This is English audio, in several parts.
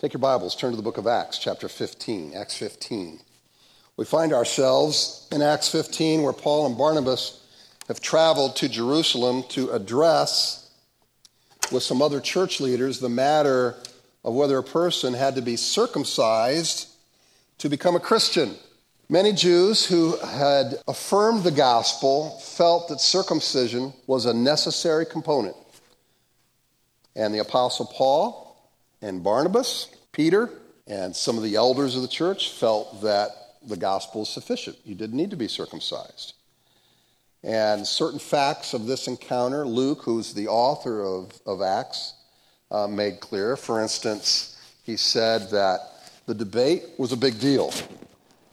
Take your Bibles, turn to the book of Acts, chapter 15, Acts 15. We find ourselves in Acts 15 where Paul and Barnabas have traveled to Jerusalem to address with some other church leaders the matter of whether a person had to be circumcised to become a Christian. Many Jews who had affirmed the gospel felt that circumcision was a necessary component. And the Apostle Paul and Barnabas, Peter, and some of the elders of the church felt that the gospel is sufficient. You didn't need to be circumcised. And certain facts of this encounter, Luke, who's the author of, of Acts, uh, made clear. For instance, he said that the debate was a big deal.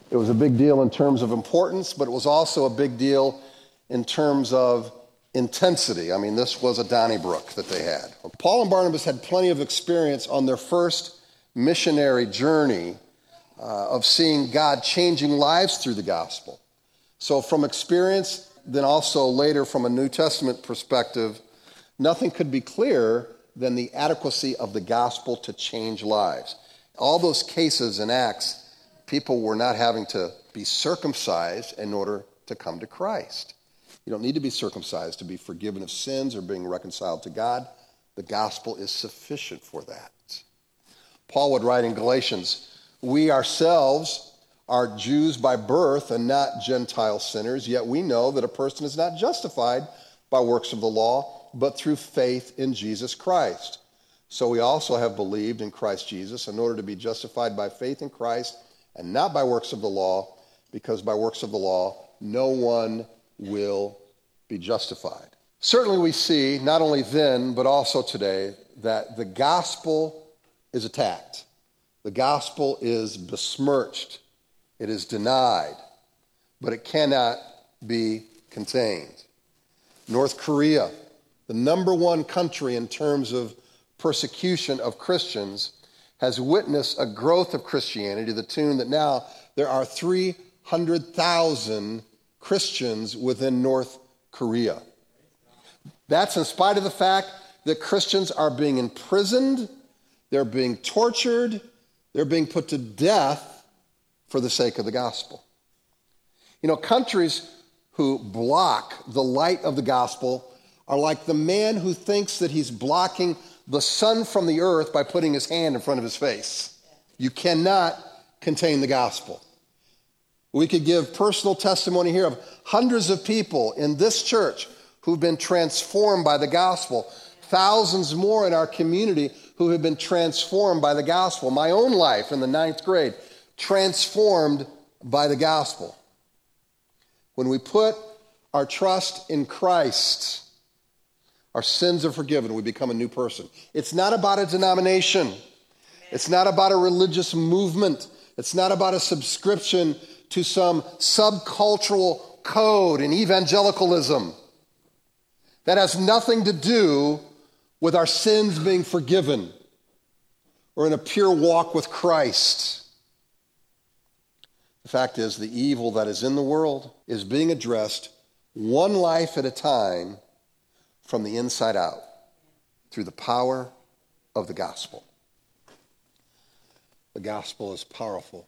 It was a big deal in terms of importance, but it was also a big deal in terms of intensity. I mean, this was a Donnybrook that they had. Paul and Barnabas had plenty of experience on their first missionary journey uh, of seeing God changing lives through the gospel. So, from experience, then also later from a New Testament perspective, nothing could be clearer than the adequacy of the gospel to change lives. All those cases in Acts, people were not having to be circumcised in order to come to Christ. You don't need to be circumcised to be forgiven of sins or being reconciled to God. The gospel is sufficient for that. Paul would write in Galatians, We ourselves are Jews by birth and not Gentile sinners, yet we know that a person is not justified by works of the law, but through faith in Jesus Christ. So we also have believed in Christ Jesus in order to be justified by faith in Christ and not by works of the law, because by works of the law no one will be justified. Certainly, we see, not only then, but also today, that the gospel is attacked. The gospel is besmirched, it is denied, but it cannot be contained. North Korea, the number one country in terms of persecution of Christians, has witnessed a growth of Christianity to the tune that now there are 300,000 Christians within North Korea. That's in spite of the fact that Christians are being imprisoned, they're being tortured, they're being put to death for the sake of the gospel. You know, countries who block the light of the gospel are like the man who thinks that he's blocking the sun from the earth by putting his hand in front of his face. You cannot contain the gospel. We could give personal testimony here of hundreds of people in this church who've been transformed by the gospel, thousands more in our community who have been transformed by the gospel. My own life in the ninth grade, transformed by the gospel. When we put our trust in Christ, our sins are forgiven. We become a new person. It's not about a denomination. It's not about a religious movement. It's not about a subscription to some subcultural code in evangelicalism that has nothing to do with our sins being forgiven or in a pure walk with Christ. The fact is, the evil that is in the world is being addressed one life at a time from the inside out through the power of the gospel. The gospel is powerful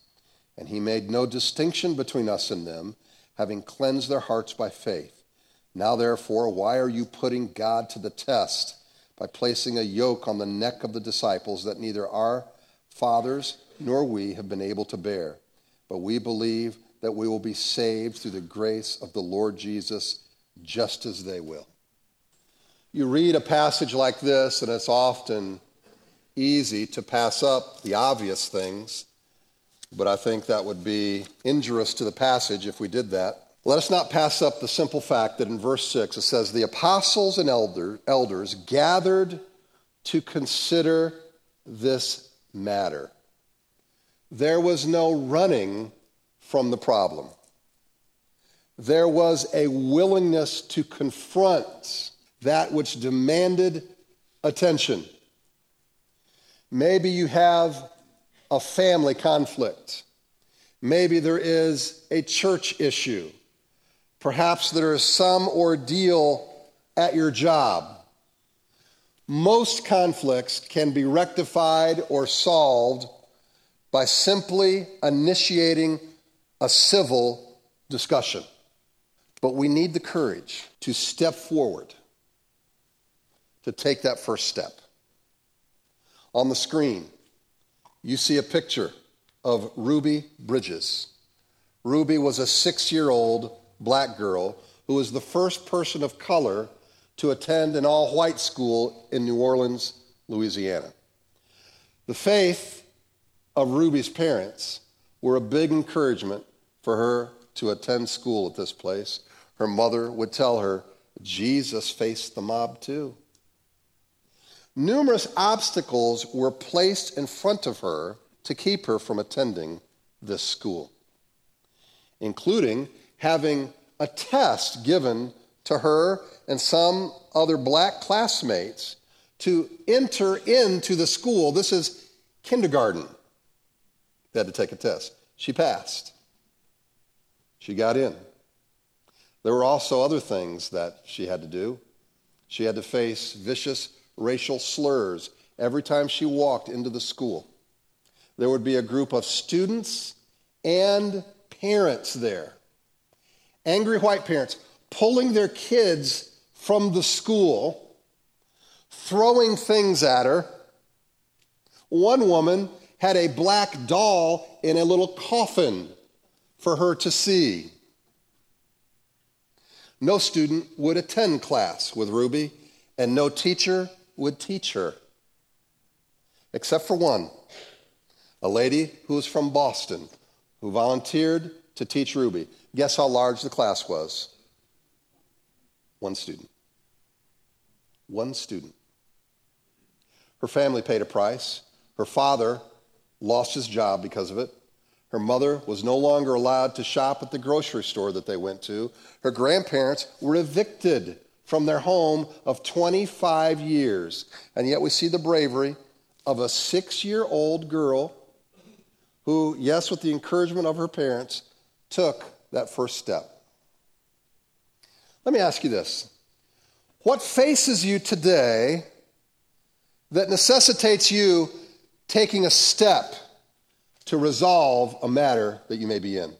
And he made no distinction between us and them, having cleansed their hearts by faith. Now, therefore, why are you putting God to the test by placing a yoke on the neck of the disciples that neither our fathers nor we have been able to bear? But we believe that we will be saved through the grace of the Lord Jesus, just as they will. You read a passage like this, and it's often easy to pass up the obvious things, but I think that would be injurious to the passage if we did that. Let us not pass up the simple fact that in verse 6 it says, The apostles and elder, elders gathered to consider this matter. There was no running from the problem, there was a willingness to confront that which demanded attention. Maybe you have a family conflict. Maybe there is a church issue. Perhaps there is some ordeal at your job. Most conflicts can be rectified or solved by simply initiating a civil discussion. But we need the courage to step forward, to take that first step. On the screen, you see a picture of Ruby Bridges. Ruby was a six year old black girl who was the first person of color to attend an all white school in New Orleans, Louisiana. The faith of Ruby's parents were a big encouragement for her to attend school at this place. Her mother would tell her, Jesus faced the mob too. Numerous obstacles were placed in front of her to keep her from attending this school, including having a test given to her and some other black classmates to enter into the school. This is kindergarten. They had to take a test. She passed. She got in. There were also other things that she had to do. She had to face vicious racial slurs every time she walked into the school. There would be a group of students and parents there. Angry white parents pulling their kids from the school, throwing things at her. One woman had a black doll in a little coffin for her to see. No student would attend class with Ruby, and no teacher would teach her, except for one a lady who was from Boston who volunteered to teach Ruby. Guess how large the class was? One student. One student. Her family paid a price. Her father lost his job because of it. Her mother was no longer allowed to shop at the grocery store that they went to. Her grandparents were evicted from their home of 25 years. And yet we see the bravery of a six year old girl who, yes, with the encouragement of her parents, took that first step. Let me ask you this What faces you today that necessitates you taking a step to resolve a matter that you may be in?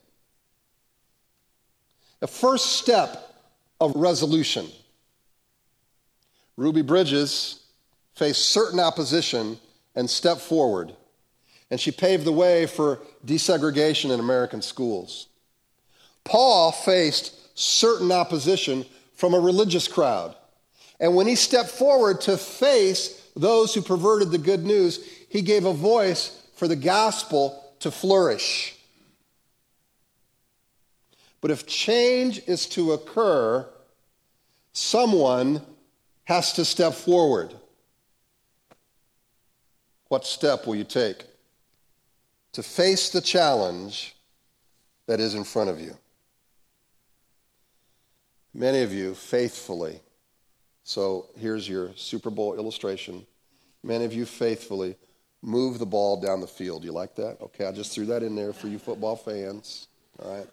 The first step of resolution Ruby Bridges faced certain opposition and stepped forward, and she paved the way for desegregation in American schools. Paul faced certain opposition from a religious crowd, and when he stepped forward to face those who perverted the good news, he gave a voice for the gospel to flourish. But if change is to occur, someone has to step forward. What step will you take to face the challenge that is in front of you? Many of you faithfully, so here's your Super Bowl illustration. Many of you faithfully move the ball down the field. You like that? Okay, I just threw that in there for you football fans. All right.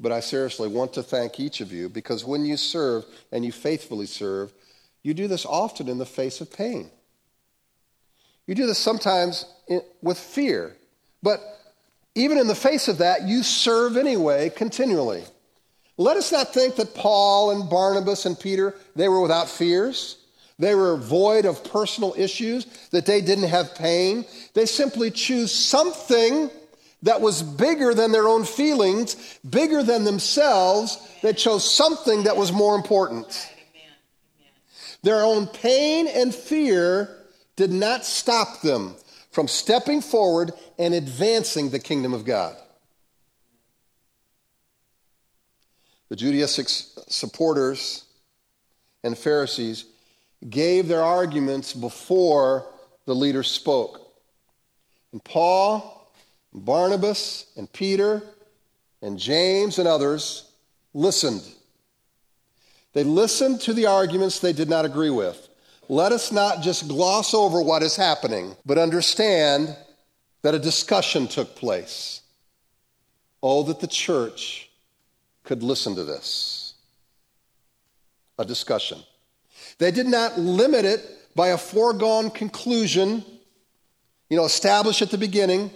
But I seriously want to thank each of you because when you serve and you faithfully serve, you do this often in the face of pain. You do this sometimes with fear. But even in the face of that, you serve anyway continually. Let us not think that Paul and Barnabas and Peter, they were without fears. They were void of personal issues, that they didn't have pain. They simply choose something that was bigger than their own feelings, bigger than themselves. They chose something that was more important. Their own pain and fear did not stop them from stepping forward and advancing the kingdom of God. The Judaistic supporters and Pharisees gave their arguments before the leader spoke. And Paul, Barnabas, and Peter, and James, and others listened. They listened to the arguments they did not agree with. Let us not just gloss over what is happening, but understand that a discussion took place. Oh, that the church could listen to this. A discussion. They did not limit it by a foregone conclusion, you know, established at the beginning.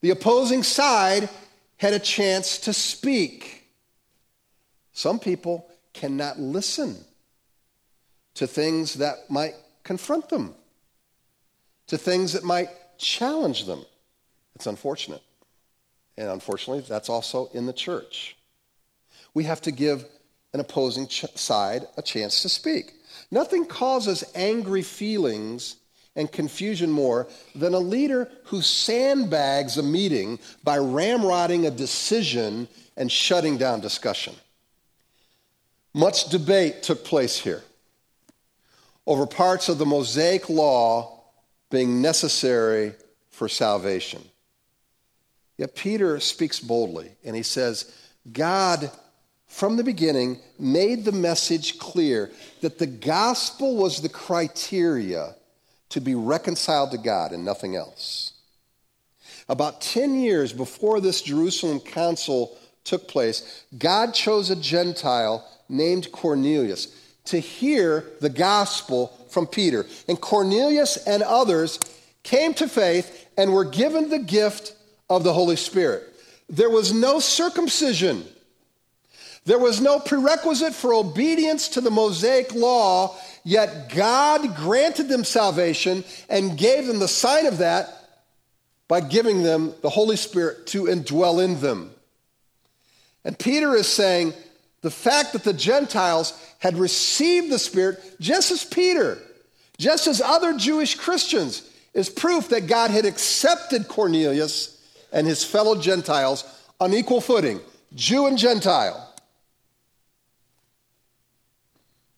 The opposing side had a chance to speak. Some people cannot listen to things that might confront them, to things that might challenge them. It's unfortunate. And unfortunately, that's also in the church. We have to give an opposing ch- side a chance to speak. Nothing causes angry feelings and confusion more than a leader who sandbags a meeting by ramrodding a decision and shutting down discussion. Much debate took place here over parts of the Mosaic law being necessary for salvation. Yet Peter speaks boldly and he says, God from the beginning, made the message clear that the gospel was the criteria to be reconciled to God and nothing else. About 10 years before this Jerusalem council took place, God chose a Gentile named Cornelius to hear the gospel from Peter. And Cornelius and others came to faith and were given the gift of the Holy Spirit. There was no circumcision there was no prerequisite for obedience to the Mosaic law, yet God granted them salvation and gave them the sign of that by giving them the Holy Spirit to indwell in them. And Peter is saying the fact that the Gentiles had received the Spirit, just as Peter, just as other Jewish Christians, is proof that God had accepted Cornelius and his fellow Gentiles on equal footing, Jew and Gentile.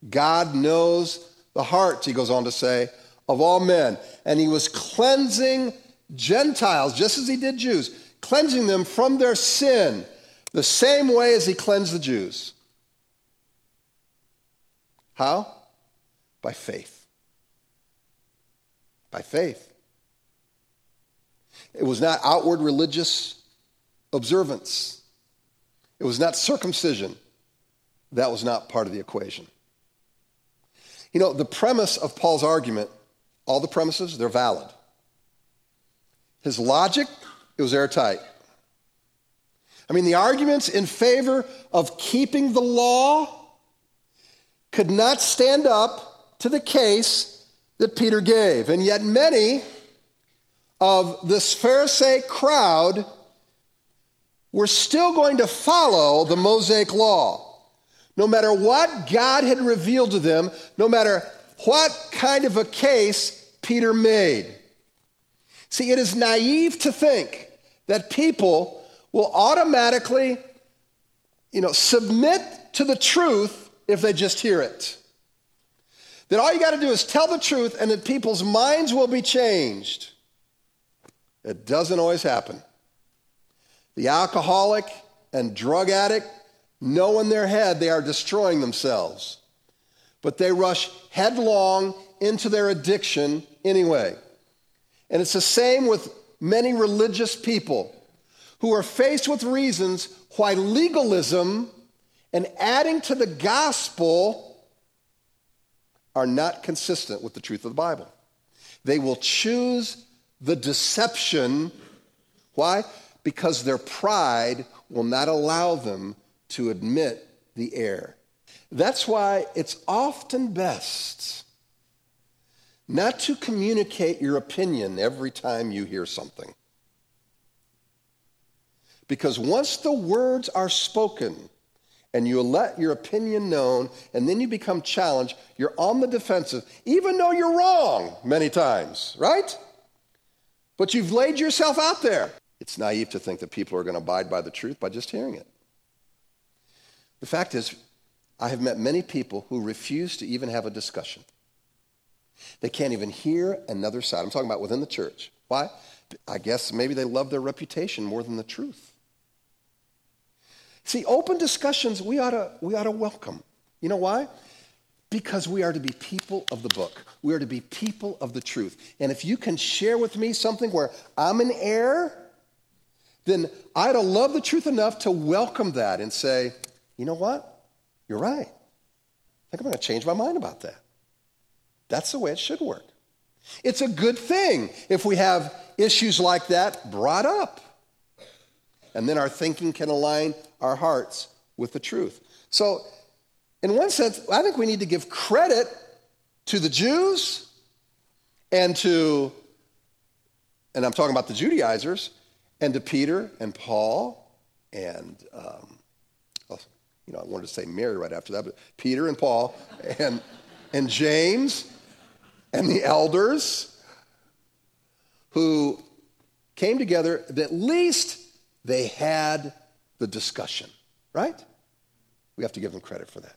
God knows the hearts, he goes on to say, of all men. And he was cleansing Gentiles, just as he did Jews, cleansing them from their sin, the same way as he cleansed the Jews. How? By faith. By faith. It was not outward religious observance, it was not circumcision. That was not part of the equation. You know, the premise of Paul's argument, all the premises, they're valid. His logic, it was airtight. I mean, the arguments in favor of keeping the law could not stand up to the case that Peter gave. And yet, many of this Pharisee crowd were still going to follow the Mosaic law no matter what God had revealed to them, no matter what kind of a case Peter made. See, it is naive to think that people will automatically, you know, submit to the truth if they just hear it. That all you got to do is tell the truth and that people's minds will be changed. It doesn't always happen. The alcoholic and drug addict know in their head they are destroying themselves, but they rush headlong into their addiction anyway. And it's the same with many religious people who are faced with reasons why legalism and adding to the gospel are not consistent with the truth of the Bible. They will choose the deception. Why? Because their pride will not allow them to admit the error. That's why it's often best not to communicate your opinion every time you hear something. Because once the words are spoken and you let your opinion known and then you become challenged, you're on the defensive, even though you're wrong many times, right? But you've laid yourself out there. It's naive to think that people are going to abide by the truth by just hearing it. The fact is, I have met many people who refuse to even have a discussion. They can't even hear another side. I'm talking about within the church. Why? I guess maybe they love their reputation more than the truth. See, open discussions we ought to, we ought to welcome. You know why? Because we are to be people of the book. We are to be people of the truth. And if you can share with me something where I'm in error, then I'd love the truth enough to welcome that and say, you know what? You're right. I think I'm going to change my mind about that. That's the way it should work. It's a good thing if we have issues like that brought up. And then our thinking can align our hearts with the truth. So, in one sense, I think we need to give credit to the Jews and to, and I'm talking about the Judaizers, and to Peter and Paul and, um, you know, I wanted to say Mary right after that, but Peter and Paul and, and James and the elders who came together, at least they had the discussion, right? We have to give them credit for that.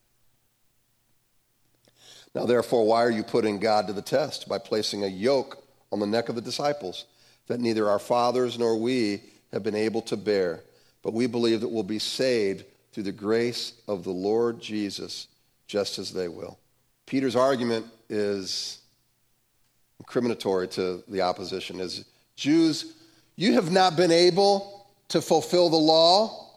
Now, therefore, why are you putting God to the test by placing a yoke on the neck of the disciples that neither our fathers nor we have been able to bear? But we believe that we'll be saved through the grace of the Lord Jesus, just as they will. Peter's argument is incriminatory to the opposition is Jews, you have not been able to fulfill the law.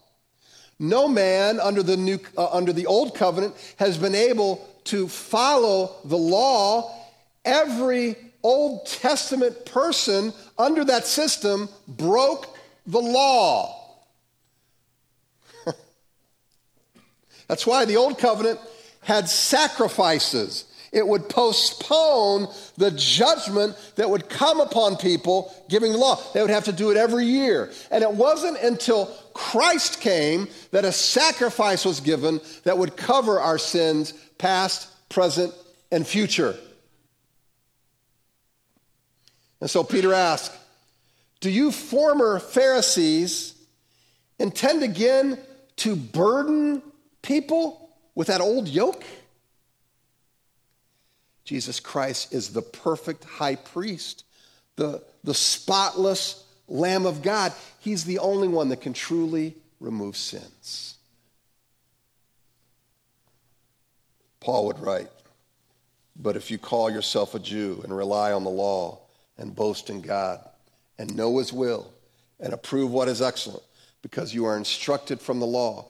No man under the, new, uh, under the old covenant has been able to follow the law. Every Old Testament person under that system broke the law. That's why the Old Covenant had sacrifices it would postpone the judgment that would come upon people giving the law. They would have to do it every year. And it wasn't until Christ came that a sacrifice was given that would cover our sins, past, present, and future. And so Peter asked, Do you former Pharisees intend again to burden people with that old yoke? Jesus Christ is the perfect high priest, the, the spotless Lamb of God. He's the only one that can truly remove sins. Paul would write, But if you call yourself a Jew and rely on the law and boast in God and know his will and approve what is excellent, because you are instructed from the law,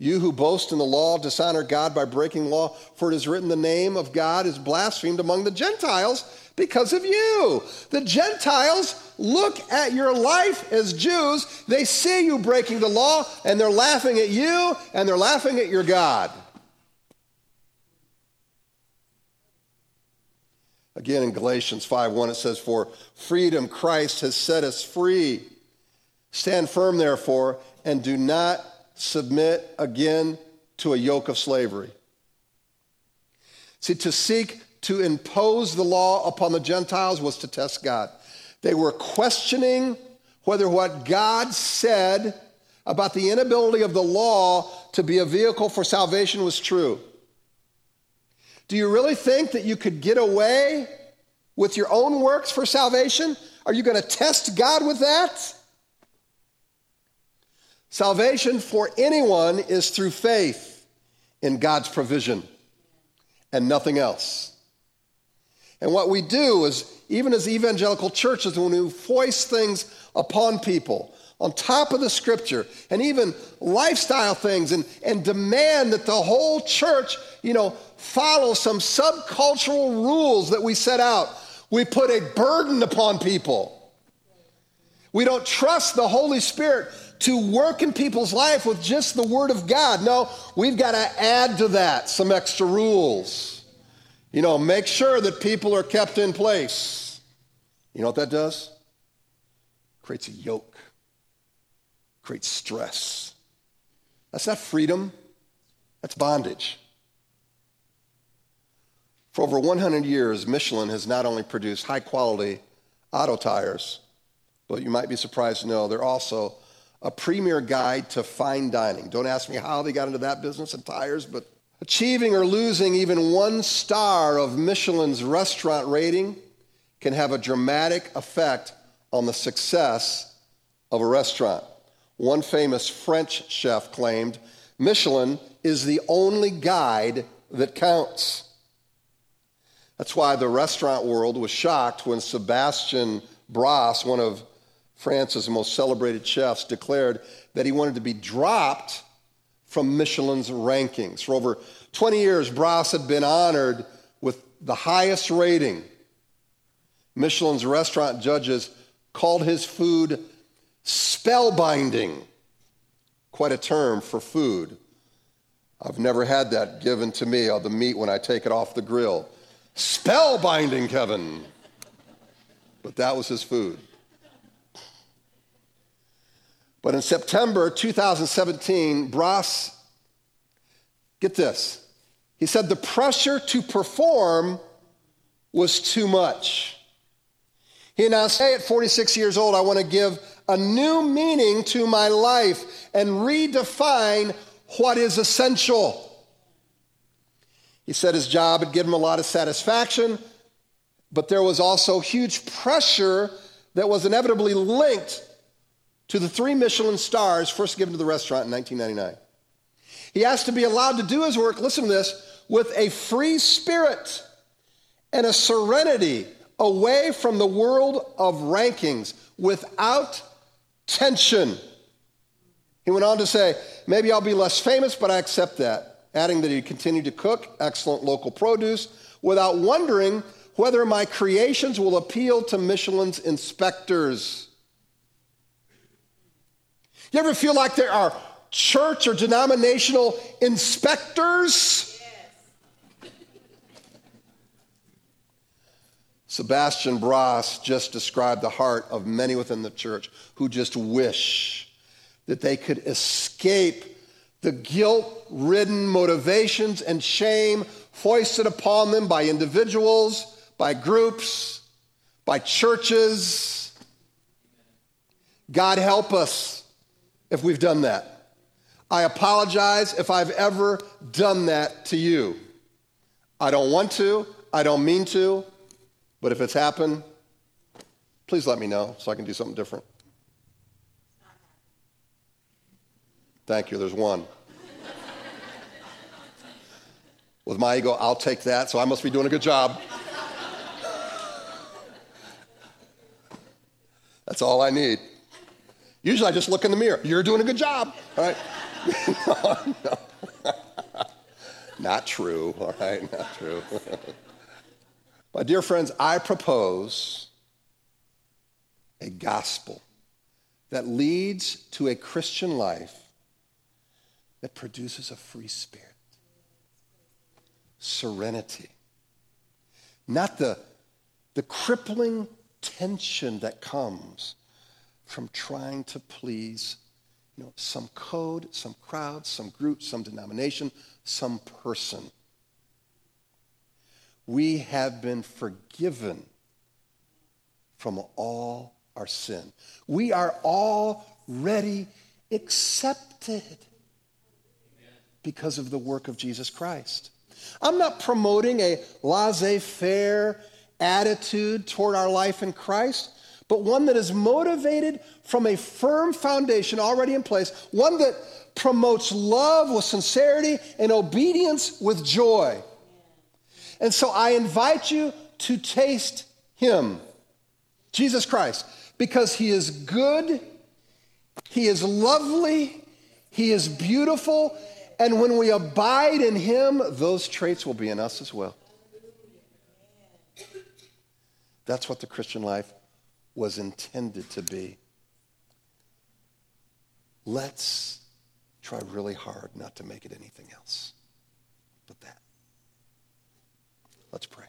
You who boast in the law dishonor God by breaking law, for it is written, the name of God is blasphemed among the Gentiles because of you. The Gentiles look at your life as Jews, they see you breaking the law, and they're laughing at you, and they're laughing at your God. Again, in Galatians 5:1, it says, For freedom Christ has set us free. Stand firm, therefore, and do not submit again to a yoke of slavery. See, to seek to impose the law upon the Gentiles was to test God. They were questioning whether what God said about the inability of the law to be a vehicle for salvation was true. Do you really think that you could get away with your own works for salvation? Are you going to test God with that? Salvation for anyone is through faith in God's provision and nothing else. And what we do is, even as evangelical churches, when we foist things upon people on top of the scripture and even lifestyle things and, and demand that the whole church, you know, follow some subcultural rules that we set out, we put a burden upon people. We don't trust the Holy Spirit to work in people's life with just the Word of God. No, we've got to add to that some extra rules. You know, make sure that people are kept in place. You know what that does? Creates a yoke, creates stress. That's not freedom, that's bondage. For over 100 years, Michelin has not only produced high quality auto tires, but you might be surprised to know they're also a premier guide to fine dining. Don't ask me how they got into that business of tires, but achieving or losing even one star of Michelin's restaurant rating can have a dramatic effect on the success of a restaurant. One famous French chef claimed Michelin is the only guide that counts. That's why the restaurant world was shocked when Sebastian Bras, one of France's most celebrated chefs, declared that he wanted to be dropped from Michelin's rankings. For over 20 years, Bras had been honored with the highest rating. Michelin's restaurant judges called his food spellbinding, quite a term for food. I've never had that given to me on the meat when I take it off the grill. Spellbinding, Kevin. But that was his food. But in September 2017, Bras, get this, he said the pressure to perform was too much. He announced, hey, at 46 years old, I want to give a new meaning to my life and redefine what is essential. He said his job had given him a lot of satisfaction, but there was also huge pressure that was inevitably linked to the three Michelin stars first given to the restaurant in 1999. He asked to be allowed to do his work, listen to this, with a free spirit and a serenity away from the world of rankings without tension. He went on to say, maybe I'll be less famous, but I accept that, adding that he continued to cook excellent local produce without wondering whether my creations will appeal to Michelin's inspectors. You ever feel like there are church or denominational inspectors? Yes. Sebastian Bras just described the heart of many within the church who just wish that they could escape the guilt ridden motivations and shame foisted upon them by individuals, by groups, by churches. God help us if we've done that. I apologize if I've ever done that to you. I don't want to, I don't mean to, but if it's happened, please let me know so I can do something different. Thank you, there's one. With my ego, I'll take that, so I must be doing a good job. That's all I need. Usually I just look in the mirror. You're doing a good job. All right. no, no. Not true. All right. Not true. My dear friends, I propose a gospel that leads to a Christian life that produces a free spirit, serenity, not the, the crippling tension that comes from trying to please you know, some code, some crowd, some group, some denomination, some person. We have been forgiven from all our sin. We are already accepted because of the work of Jesus Christ. I'm not promoting a laissez faire attitude toward our life in Christ, but one that is motivated from a firm foundation already in place, one that promotes love with sincerity and obedience with joy. And so I invite you to taste Him, Jesus Christ, because He is good, He is lovely, He is beautiful, and when we abide in Him, those traits will be in us as well. That's what the Christian life was intended to be. Let's try really hard not to make it anything else but that. Let's pray.